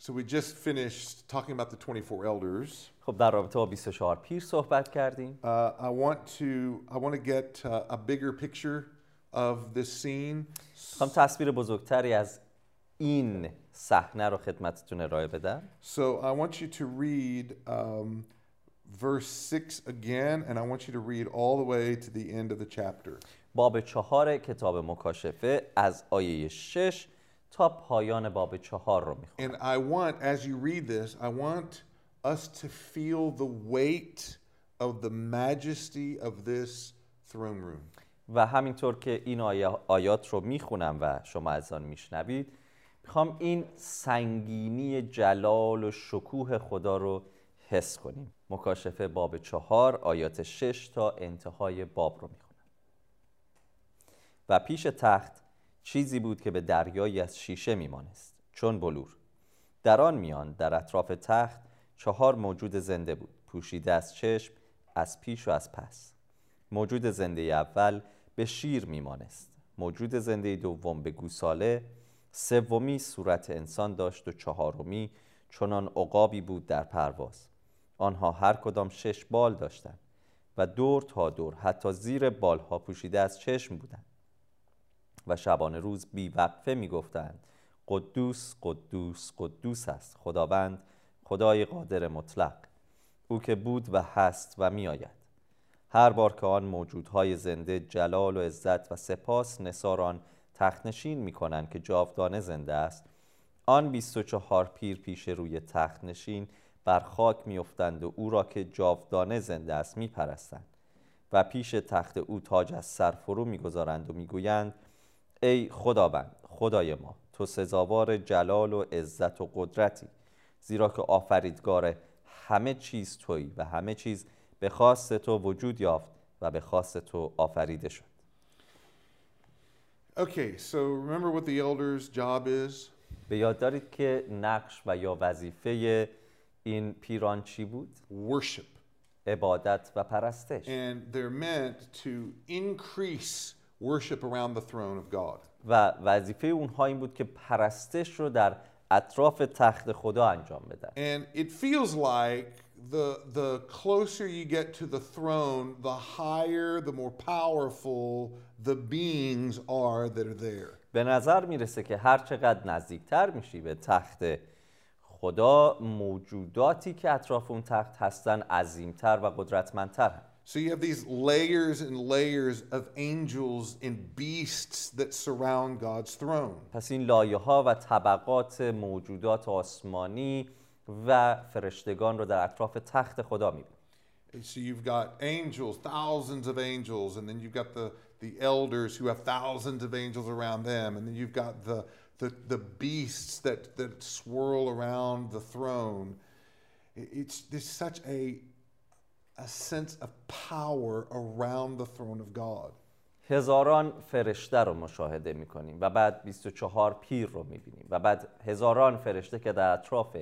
So we just finished talking about the 24 elders. خب در رابطه با 24 پیر صحبت کردیم Uh, I want to I want to get uh, a bigger picture of this scene. میخوام تصویر بزرگتری از این صحنه رو خدمتتون ارائه بدم So I want you to read um, verse 6 again, and I want you to read all the way to the end of the chapter. باب چهار کتاب مکاشفه از آیه 6 تا پایان باب چهار رو می‌خوام And I want, as you read this, I want us to feel the weight of the majesty of this throne room. و همینطور که این آیات رو می‌خونم و شما از آن میشنوید می‌خوام این سنگینی جلال و شکوه خدا رو حس کنیم. مکاشفه باب چهار آیات شش تا انتهای باب رو می‌خونم. و پیش تخت چیزی بود که به دریایی از شیشه میمانست چون بلور. در آن میان در اطراف تخت چهار موجود زنده بود پوشیده از چشم از پیش و از پس. موجود زنده اول به شیر میمانست موجود زنده دوم به گوساله. سومی صورت انسان داشت و چهارمی چنان عقابی بود در پرواز. آنها هر کدام شش بال داشتند و دور تا دور حتی زیر بالها پوشیده از چشم بودند. و شبانه روز بی وقفه می گفتند قدوس قدوس قدوس است. خداوند خدای قادر مطلق. او که بود و هست و می آید هر بار که آن موجودهای زنده جلال و عزت و سپاس نثاران تختنشین می کنند که جاودانه زنده است آن بیست و چهار پیر پیش روی تخت نشین بر خاک میافتند و او را که جاودانه زنده است میپرستند و پیش تخت او تاج از سر فرو می‌گذارند و می‌گویند ای خداوند خدای ما تو سزاوار جلال و عزت و قدرتی زیرا که آفریدگار همه چیز تویی و همه چیز به خواست تو وجود یافت و به خواست تو آفریده شد Okay, so remember what the elder's job is? به یاد دارید که نقش و یا وظیفه این پیران چی بود؟ Worship. عبادت و پرستش And they're meant to increase worship around the throne of God. و وظیفه اونها این بود که پرستش رو در اطراف تخت خدا انجام بدن And it feels like the, the closer you get to the throne, the higher, the more powerful the beings are that are there. به نظر می‌رسه که هر چقدر نزدیکتر میشی به تخت خدا موجوداتی که اطراف اون تخت هستن عظیمتر و قدرتمندتر هستن So you have these layers and layers of angels and beasts that surround God's throne. پس این لایه ها و طبقات موجودات آسمانی و فرشتگان رو در اطراف تخت خدا میبینیم So you've got angels, thousands of angels, and then you've got the, the elders who have thousands of angels around them, and then you've got the, the, the beasts that, that swirl around the throne. It- It's there's such a, a sense of power around the throne of God. هزاران فرشته رو مشاهده می‌کنیم و بعد 24 پیر رو می‌بینیم و بعد هزاران فرشته که در اطراف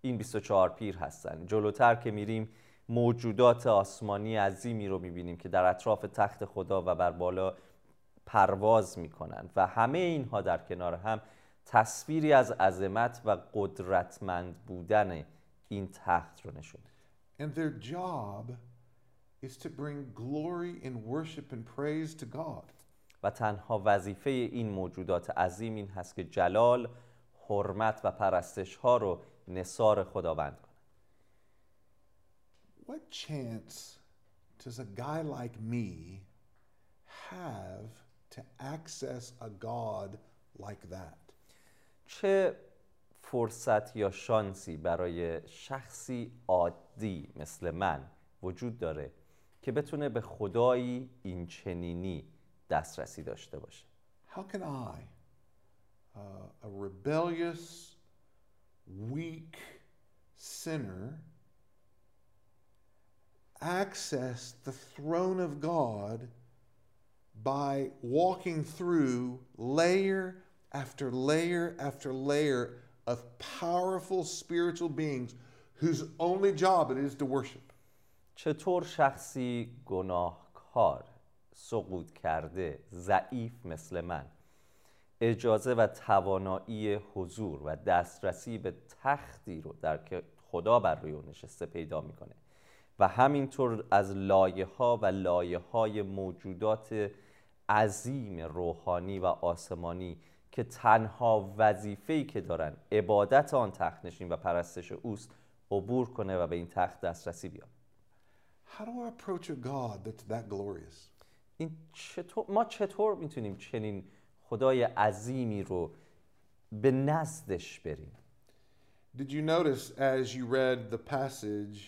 این 24 پیر هستن جلوتر که میریم موجودات آسمانی عظیمی رو می‌بینیم که در اطراف تخت خدا و بر بالا پرواز می‌کنند و همه اینها در کنار هم تصویری از عظمت و قدرتمند بودن این تخت رو نشون. And their job is to bring glory and worship and praise to God. و تنها وظیفه این موجودات عظیم این هست که جلال، حرمت و پرستش ها رو نثار خداوند کنند. What chance does a guy like me have to access a God like that? چه فرصت یا شانسی برای شخصی عادی مثل من وجود داره که بتونه به خدایی این چنینی دسترسی داشته باشه How can I, uh, a rebellious, weak sinner, access the throne of God by walking through layer after layer after layer of powerful spiritual beings whose only job it is to worship? چطور شخصی گناهکار سقوط کرده ضعیف مثل من اجازه و توانایی حضور و دسترسی به تختی رو در که خدا بر روی نشسته پیدا می‌کنه و همینطور از لایه ها و لایه های موجودات عظیم روحانی و آسمانی که تنها وظیفه‌ای که دارن عبادت آن تخت نشین و پرستش اوست عبور کنه و به این تخت دسترسی بیاد How do I approach a God that's that glorious? این چطور ما چطور می‌تونیم چنین خدای عظیمی رو به نزدش بریم Did you notice as you read the passage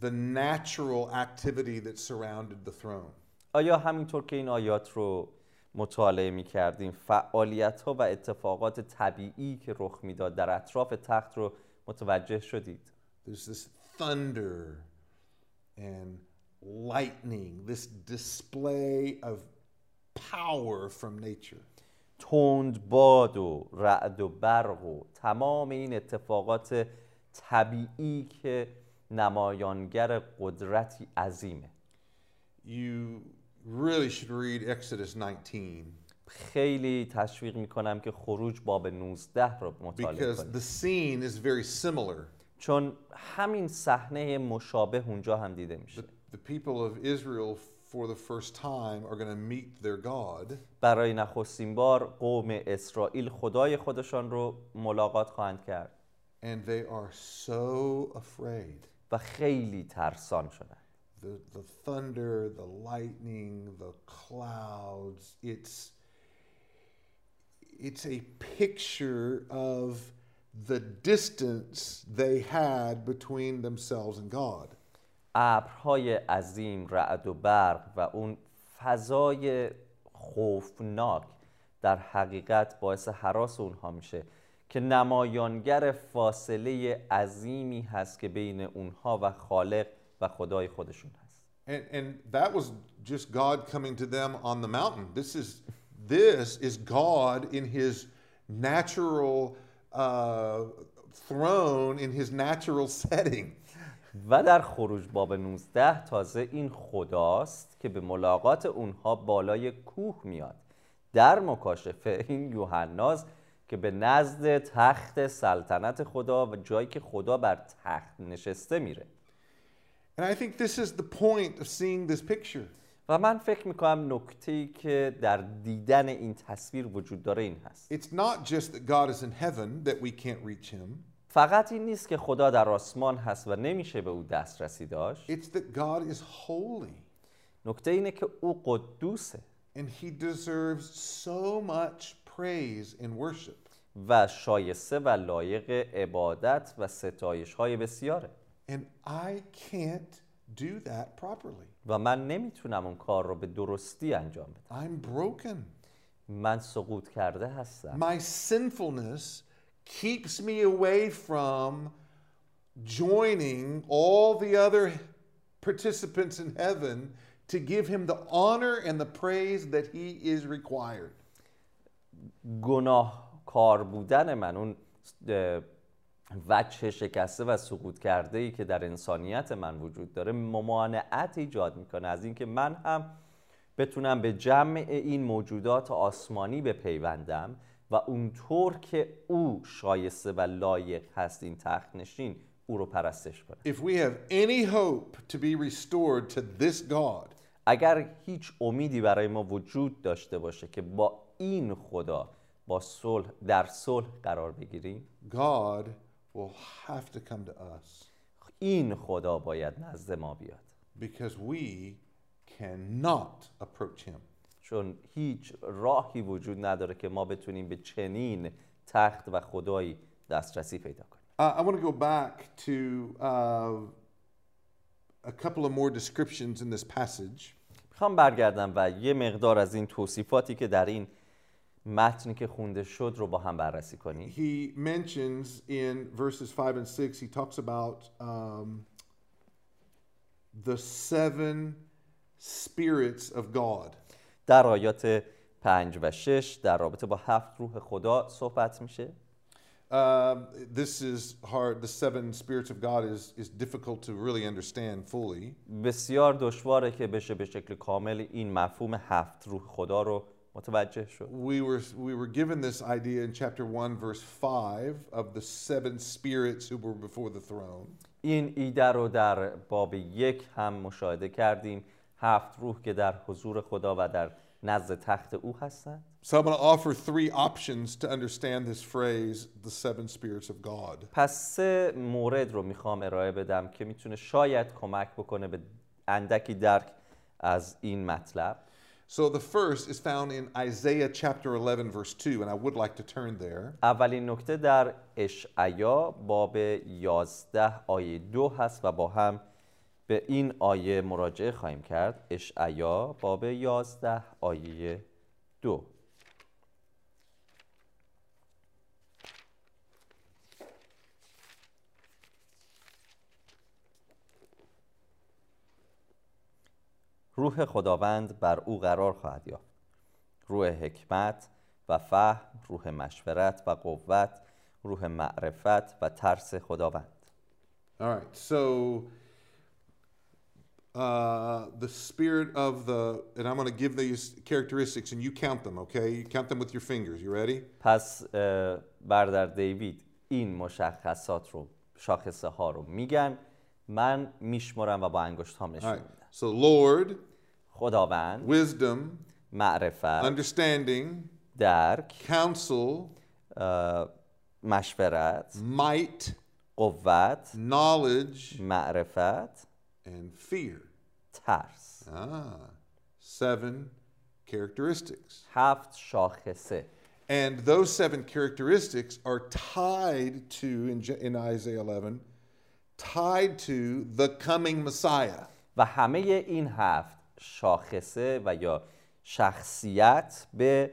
the natural activity that surrounded the throne? آیا همینطور که این آیات رو مطالعه می کردیم فعالیت ها و اتفاقات طبیعی که رخ می‌داد در اطراف تخت رو متوجه شدید. There's this thunder and lightning, this display of power from nature. تند باد و رعد و برق و تمام این اتفاقات طبیعی که نمایانگر قدرتی عظیمه. You really should read Exodus 19 خیلی تشویق می‌کنم که خروج باب 19 رو مطالعه because کنید. the scene is very similar. چون همین صحنه مشابه اونجا هم دیده میشه. The, the people of Israel, for the first time, are going to meet their God, برای نخستین بار قوم اسرائیل خدای خودشان رو ملاقات خواهند کرد. And they are so afraid. و خیلی ترسان شدند The, the thunder, the lightning, the clouds, it's, it's a picture of the distance they had between themselves and God. ابرهای عظیم رعد و برق و اون فضای خوفناک در حقیقت باعث حراس اونها میشه که نمایانگر فاصله عظیمی هست که بین اونها و خالق و خدای خودشون هست And, and that was just God coming to them on the mountain. This is, this is God in his natural uh, throne, in his natural setting. و در خروج باب 19 تازه این خداست که به ملاقات اونها بالای کوه میاد در مکاشفه این یوحناست که به نزد تخت سلطنت خدا و جایی که خدا بر تخت نشسته میره And I think this is the point of seeing this picture. و من فکر می‌کنم نکته ای که در دیدن این تصویر وجود داره این هست It's not just that God is in heaven that we can't reach him. فقط این نیست که خدا در آسمان هست و نمیشه به او دسترسی داشت It's that God is holy نکته اینه که او قدوسه and he deserves so much praise and worship. و شایسته و لایق عبادت و ستایش های بسیاره And I can't do that properly. و من نمیتونم اون کار رو به درستی انجام بدم I'm broken. من سقوط کرده هستم My sinfulness keeps me away from joining all the other participants in heaven to give him the honor and the praise that he is required. گناهکار بودن من اون اه، وجه شکسته و سقوط کرده ای که در انسانیت من وجود داره ممانعت ایجاد می‌کنه. از اینکه من هم بتونم به جمع این موجودات آسمانی بپیوندم و اونطور که او شایسته و لایق هست این تخت نشین او رو پرستش کنم. If we have any hope to be restored to this God, اگر هیچ امیدی برای ما وجود داشته باشه که با این خدا با صلح در صلح قرار بگیریم God will have to come to us این خدا باید نزد ما بیاد because we cannot approach him. چون هیچ راهی وجود نداره که ما بتونیم به چنین تخت و خدایی دسترسی پیدا کنیم Uh, I want to go back to uh, a couple of more descriptions in this passage. می‌خوام برگردم و یه مقدار از این توصیفاتی که در این متنی که خونده شد رو با هم بررسی کنیم He mentions in verses 5 and 6, he talks about um, the seven spirits of God. در آیات پنج و شش در رابطه با هفت روح خدا صحبت میشه Um, this is hard. The seven spirits of God is, is difficult to really understand fully. بسیار دشواره که بشه به شکل کامل این مفهوم هفت روح خدا رو متوجه شد We were, we were given this idea in chapter 1, verse 5 of the seven spirits who were before the throne. این ایده رو در باب یک هم مشاهده کردیم هفت روح که در حضور خدا و در نزد تخت او هستند So I'm going to offer three options to understand this phrase, the seven spirits of God. پس سه مورد رو میخوام ارائه بدم که میتونه شاید کمک بکنه به اندکی درک از این مطلب So the first is found in Isaiah chapter 11, verse 2, and I would like to turn there. اولین نکته در اشعیا باب 11 آیه دو هست و با هم به این آیه مراجعه خواهیم کرد اشعیا باب 11 آیه دو روح خداوند بر او قرار خواهد یافت روح حکمت و فهم روح مشورت و قوت روح معرفت و ترس خداوند All right, so uh, the spirit of the, and I'm going to give these characteristics and you count them, okay? You count them with your fingers. You ready? پس اه، برادر دیوید این مشخصات رو شاخصه ها رو میگن من میشمرم و با انگشت هم نشون میدم so Lord, خداوند wisdom, معرفت understanding, درک counsel, اه، مشورت might, قوت knowledge, معرفت and fear. ترس Ah, seven characteristics. هفت شاخصه And those seven characteristics are tied to, in, Je- in Isaiah 11, tied to the coming Messiah. و همه این هفت شاخصه و یا شخصیت به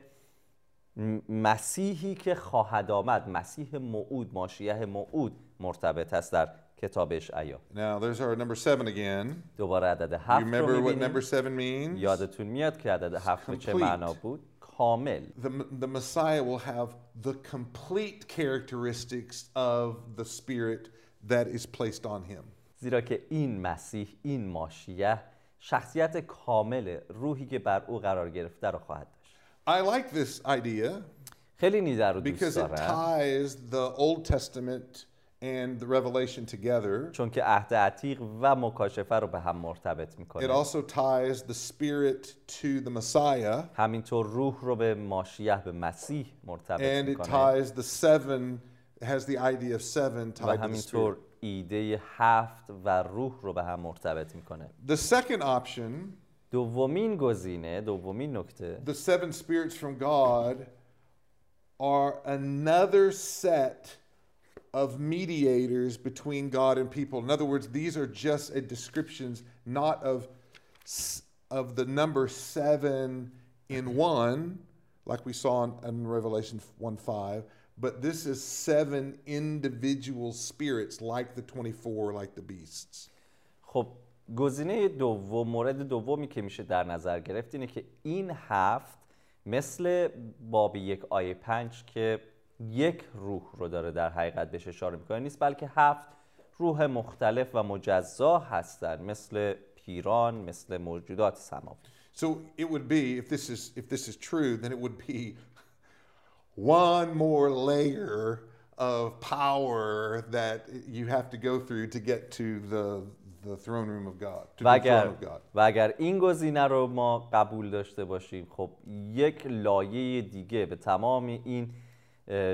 مسیحی که خواهد آمد مسیح موعود ماشیه موعود مرتبط است در کتاب اشعیا Now, there's our number seven again. دوباره عدد You هفت رو what می‌بینیم. number seven means? یادتون میاد که عدد هفت به چه. معنا بود کامل The, the Messiah will have the complete characteristics of the Spirit that is placed on him. زیرا که این مسیح این ماشیه شخصیت کامل روحی که بر او قرار گرفته رو خواهد داشت. I like this idea خیلی این ایده رو دوست because it دارم ties the Old Testament and the Revelation together. چون که عهد عتیق و مکاشفه رو به هم مرتبط It می‌کنه also ties the Spirit to the Messiah, همینطور روح رو به ماشیه به مسیح مرتبط and it می‌کنه. ties the seven, has the idea of seven و tied to the Spirit. ایده هفت و روح رو به هم مرتبط میکنه The second option, دومین گزینه دومین نکته the seven spirits from God, are another set of mediators between God and people. In other words, these are just a descriptions not of s- of the number seven in one, like we saw in, in Revelation one five, but this is seven individual spirits, like the twenty-four, like the beasts. خب گزینه دوم مورد دومی که میشه در نظر گرفت اینه که این هفت مثل باب یک آیه پنج که یک روح رو داره در حقیقت بهش اشاره می‌کنه نیست بلکه هفت روح مختلف و مجزا هستن مثل پیران مثل موجودات سماوی So it would be if this is if this is true, then it would be one more layer of power that you have to go through to get to the the throne room of God, to و the throne اگر, of God. و اگر این گزینه رو ما قبول داشته باشیم خب یک لایه دیگه به تمام این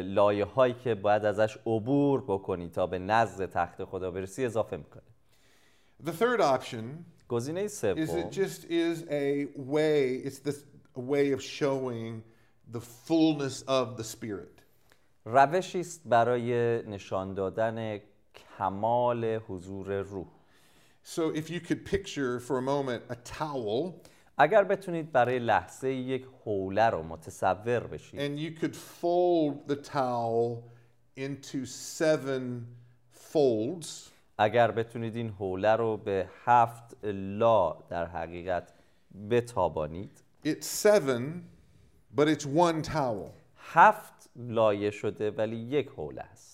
لایه هایی که باید ازش عبور بکنی تا به نزد تخت خدا برسی اضافه میکنه The third option گزینه is سوم it just is a way, it's this a way of showing the fullness of the Spirit. روشی است برای نشان دادن کمال حضور روح. So if you could picture for a moment a towel اگر بتونید برای لحظه یک حوله رو متصور بشید. and you could fold the towel into seven folds, اگر بتونید این حوله رو به هفت لا در حقیقت بتابانید. It's seven, but it's one towel. هفت لایه شده ولی یک حوله است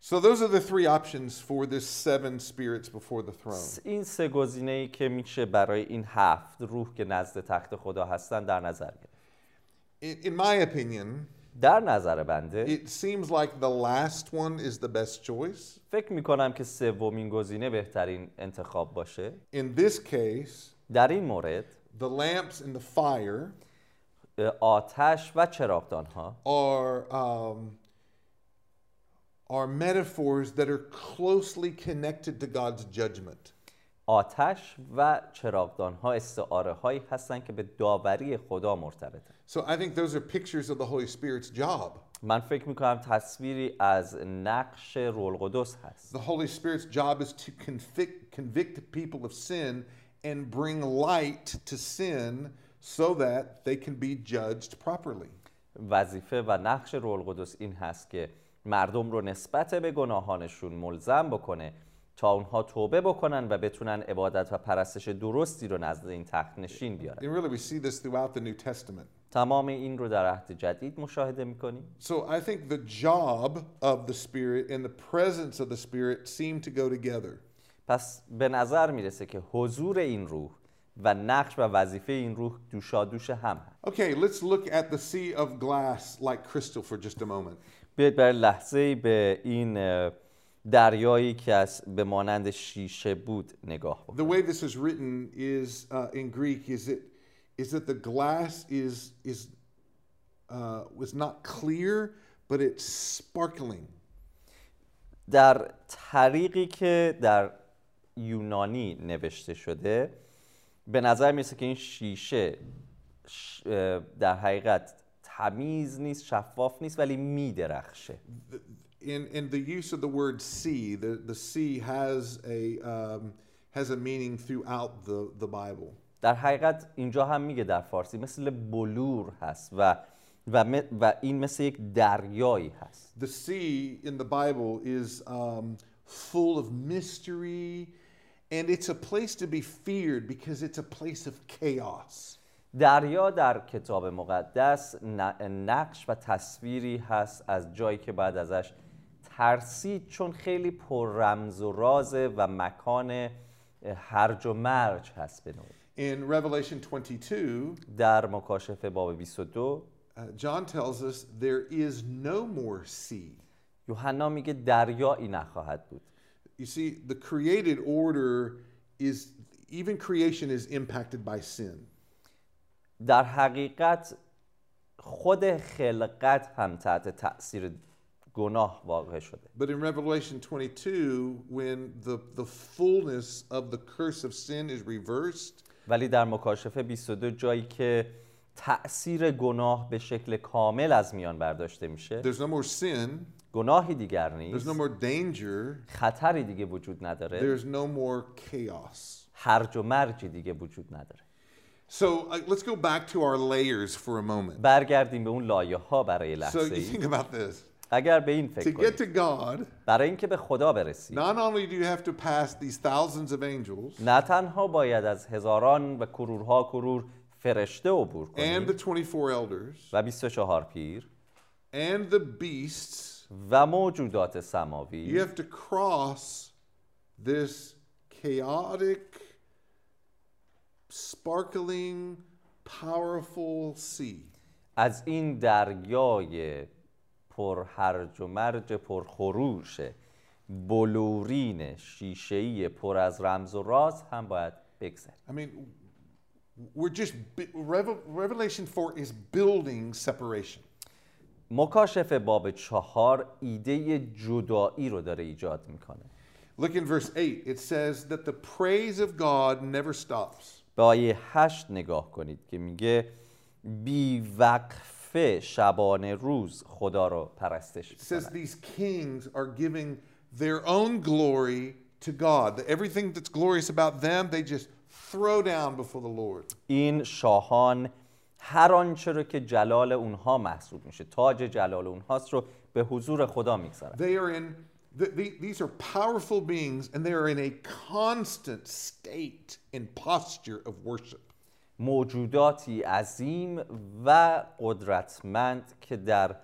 So those are the three options for this seven spirits before the throne. این سه گزینه ای که میشه برای این هفت روح که نزد تخت خدا هستن در نظر گرفت In, in my opinion, در نظر بنده it seems like the last one is the best choice. فکر می کنم که سومین گزینه بهترین انتخاب باشه In this case, در این مورد the lamps and the fire اه، آتش و چراغدان ها are um, are metaphors that are closely connected to God's judgment. آتش و چراغدان ها استعاره هایی هستند که به داوری خدا مرتبطه So I think those are pictures of the Holy Spirit's job. من فکر می کنم تصویری از نقش رول قدس هست The Holy Spirit's job is to convict, convict people of sin and bring light to sin so that they can be judged properly. وظیفه و نقش رول قدس این هست که مردم رو نسبت به گناهانشون ملزم بکنه تا اونها توبه بکنن و بتونن عبادت و پرستش درستی رو نزد این تخت نشین بیارن And really, we see this throughout the New Testament. تمام این رو در عهد جدید مشاهده می‌کنیم So I think the job of the Spirit and the presence of the Spirit seem to go together. پس به نظر می‌رسه که حضور این روح و نقش و وظیفه این روح دوشا دوش هم هست Okay, let's look at the sea of glass like crystal for just a moment. بیاید برای لحظه به این دریایی که از به مانند شیشه بود نگاه بکنیم The way this is written is uh, in Greek is it is that the glass is is uh, was not clear, but it's sparkling. در طریقی که در یونانی نوشته شده به نظر می‌رسه که این شیشه در حقیقت تمیز نیست شفاف نیست ولی میدرخشه In in the use of the word sea, the, the sea has a um, has a meaning throughout the, the Bible. در حقیقت اینجا هم میگه در فارسی مثل بلور هست و و, و این مثل یک دریایی هست The sea in the Bible is um, full of mystery, and it's a place to be feared because it's a place of chaos. دریا در کتاب مقدس نقش و تصویری هست از جایی که بعد ازش ترسید چون خیلی پر رمز و رازه و مکان هرج و مرج هست به نوعی In Revelation 22, در مکاشفه باب 22 uh, John tells us there is no more sea. یوحنا میگه دریایی نخواهد بود You see, the created order is, even creation is impacted by sin. در حقیقت خود خلقت هم تحت تأثیر گناه واقع شده But in Revelation 22, when the, the fullness of the curse of sin is reversed, ولی در مکاشفه 22 جایی که تأثیر گناه به شکل کامل از میان برداشته میشه there's no more sin, گناهی دیگر there's نیست no more danger, خطری دیگه وجود نداره there's no more chaos. هرج و مرجی دیگه وجود نداره So uh, let's go back to our layers for a moment. برگردیم به اون لایه ها برای So لحظه you ای think about this. اگر به این To فکر get کنید to God, برای اینکه به خدا برسید not only do you have to pass these thousands of angels نه تنها باید از هزاران و کرورها کرور فرشته عبور and کنید the 24 elders و 24 پیر and the beasts, و موجودات you سماوی have to cross this chaotic, sparkling, powerful sea. از این دریای پر هرج و مرج پر خروش بلورین شیشه‌ای پر از رمز و راز هم باید بگذریم I mean, we're just, Revelation 4 is building separation. مکاشفه باب چهار ایده جدایی رو داره ایجاد می‌کنه Look in verse 8. It says that the praise of God never stops. به آیه هشت نگاه کنید که میگه بی وقفه شبانه روز خدا رو پرستش It says these kings are giving their own glory to God. Everything that's glorious about them, they just throw down before the Lord. این شاهان هر آنچه رو که جلال اونها محسوب میشه تاج جلال اونهاست رو به حضور خدا می‌گذارن. They are in, th- th- these are powerful beings and they are in a constant state and posture of worship. موجوداتی عظیم و قدرتمند که در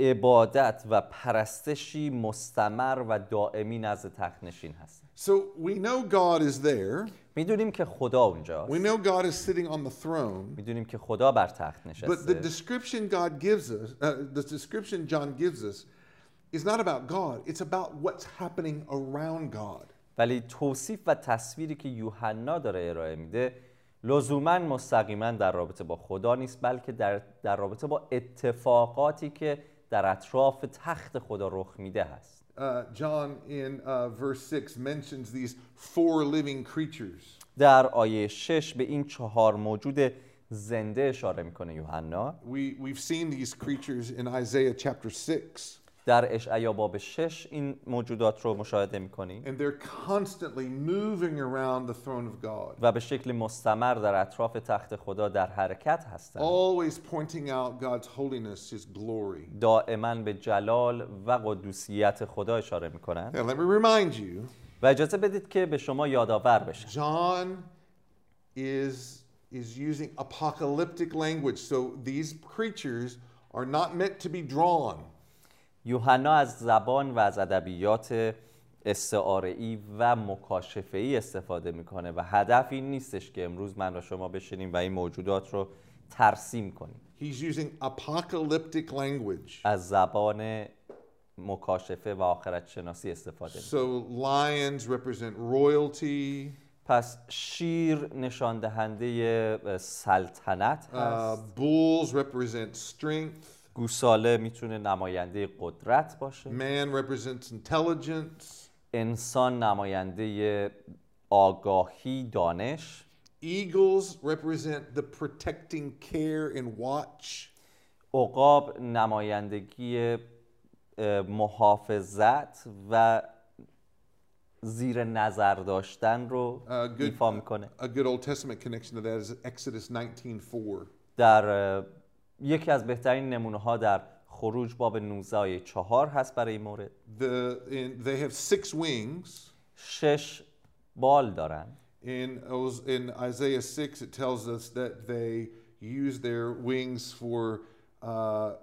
عبادت و پرستشی مستمر و دائمی نزد تخت نشین هستند. So we know God is there, می‌دونیم که خدا اونجاست We know God is sitting on the throne. می‌دونیم که خدا بر تخت But the نشسته description God gives us, uh, the description John gives us, is not about God. It's about what's happening around God. ولی توصیف و تصویری که یوحنا داره ارائه میده لزوما مستقیما در رابطه با خدا نیست بلکه در, در رابطه با اتفاقاتی که در اطراف تخت خدا رخ میده هست Uh, John in uh, verse 6 mentions these four living creatures. در آیه 6 به این چهار موجود زنده اشاره میکنه یوحنا We, we've seen these creatures in Isaiah chapter 6, در اشعیا باب 6 این موجودات رو مشاهده می‌کنیم و به شکل مستمر در اطراف تخت خدا در حرکت هستند. دائما به جلال و قدوسیت خدا اشاره می‌کنند. و اجازه بدید که به شما یادآور بشم John is is using apocalyptic language so these creatures are not meant to be drawn. یوحنا از زبان و از ادبیات استعاره‌ای و مکاشفه‌ای استفاده می‌کنه و هدف این نیستش که امروز من و شما بشینیم و این موجودات رو ترسیم کنیم. He's using apocalyptic language. از زبان مکاشفه و آخرت شناسی استفاده می‌کنه. So lions represent royalty, پس شیر نشان دهنده سلطنت uh, هست. bulls represent strength, گوساله می‌تونه نماینده قدرت باشه man represents intelligence, انسان نماینده آگاهی دانش eagles represent the protecting care and watch. عقاب نمایندگی محافظت و زیر نظر داشتن رو Uh, ایفا می‌کنه a good Old Testament connection to that is Exodus 19:4. در یکی از بهترین نمونه ها در خروج باب 19 آیه 4 هست برای این مورد The, in, they have six wings. شش بال دارن In, in Isaiah 6, it tells us that they use their wings for, uh,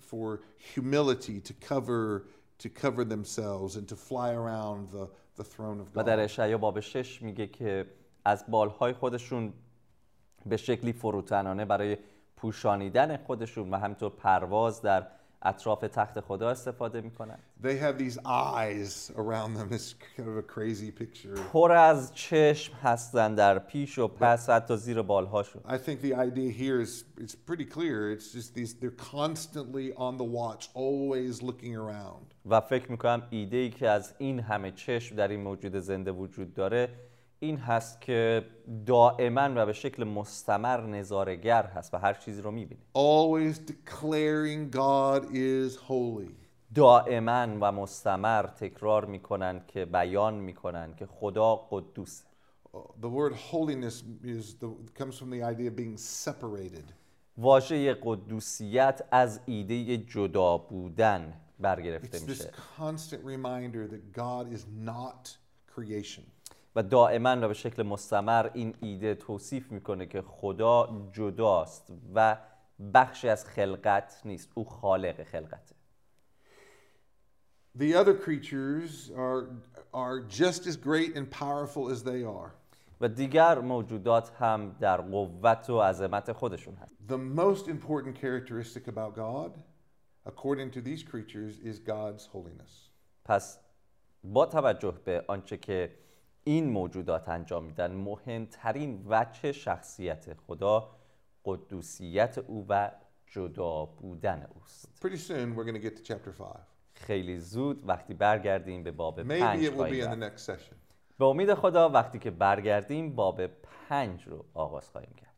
for humility to cover, to cover themselves and to fly around the, the throne of و در God. اشعیا باب 6 میگه که از بالهای خودشون به شکلی فروتنانه برای پوشانیدن خودشون و همینطور پرواز در اطراف تخت خدا استفاده می‌کنن They have these eyes around them. It's kind of a crazy picture. پر از چشم هستن در پیش و پس حتی زیر بالهاشون I think the idea here is it's pretty clear. It's just these they're constantly on the watch, always looking around. و فکر می‌کنم ایده ای که از این همه چشم در این موجود زنده وجود داره این هست که دائما و به شکل مستمر نظارگر هست و هر چیزی رو می‌بینه Always declaring God is holy. دائما و مستمر تکرار می‌کنن که بیان می‌کنن که خدا قدوسه The word holiness is the, comes from the idea of being separated. واژه قدوسیت از ایده جدا بودن It's برگرفته this میشه constant reminder that God is not creation. و dائما و به شکل مستمر این ایده توصیف می‌کنه که خدا جداست و بخشی از خلقت نیست او خالق خلقته The other creatures are, are just as great and powerful as they are. و دیگر موجودات هم در قوت و عظمت خودشون هست The most important characteristic about God, according to these creatures, is God's holiness. پس با توجه به آنچه که این موجودات انجام میدن مهمترین وجه شخصیت خدا قدوسیت او و جدا بودن اوست Pretty soon, we're going to get to chapter 5. خیلی زود وقتی برگردیم به باب Maybe پنج it will be خواهیم in the رفت. next session. به امید خدا وقتی که برگردیم باب پنج رو آغاز خواهیم کرد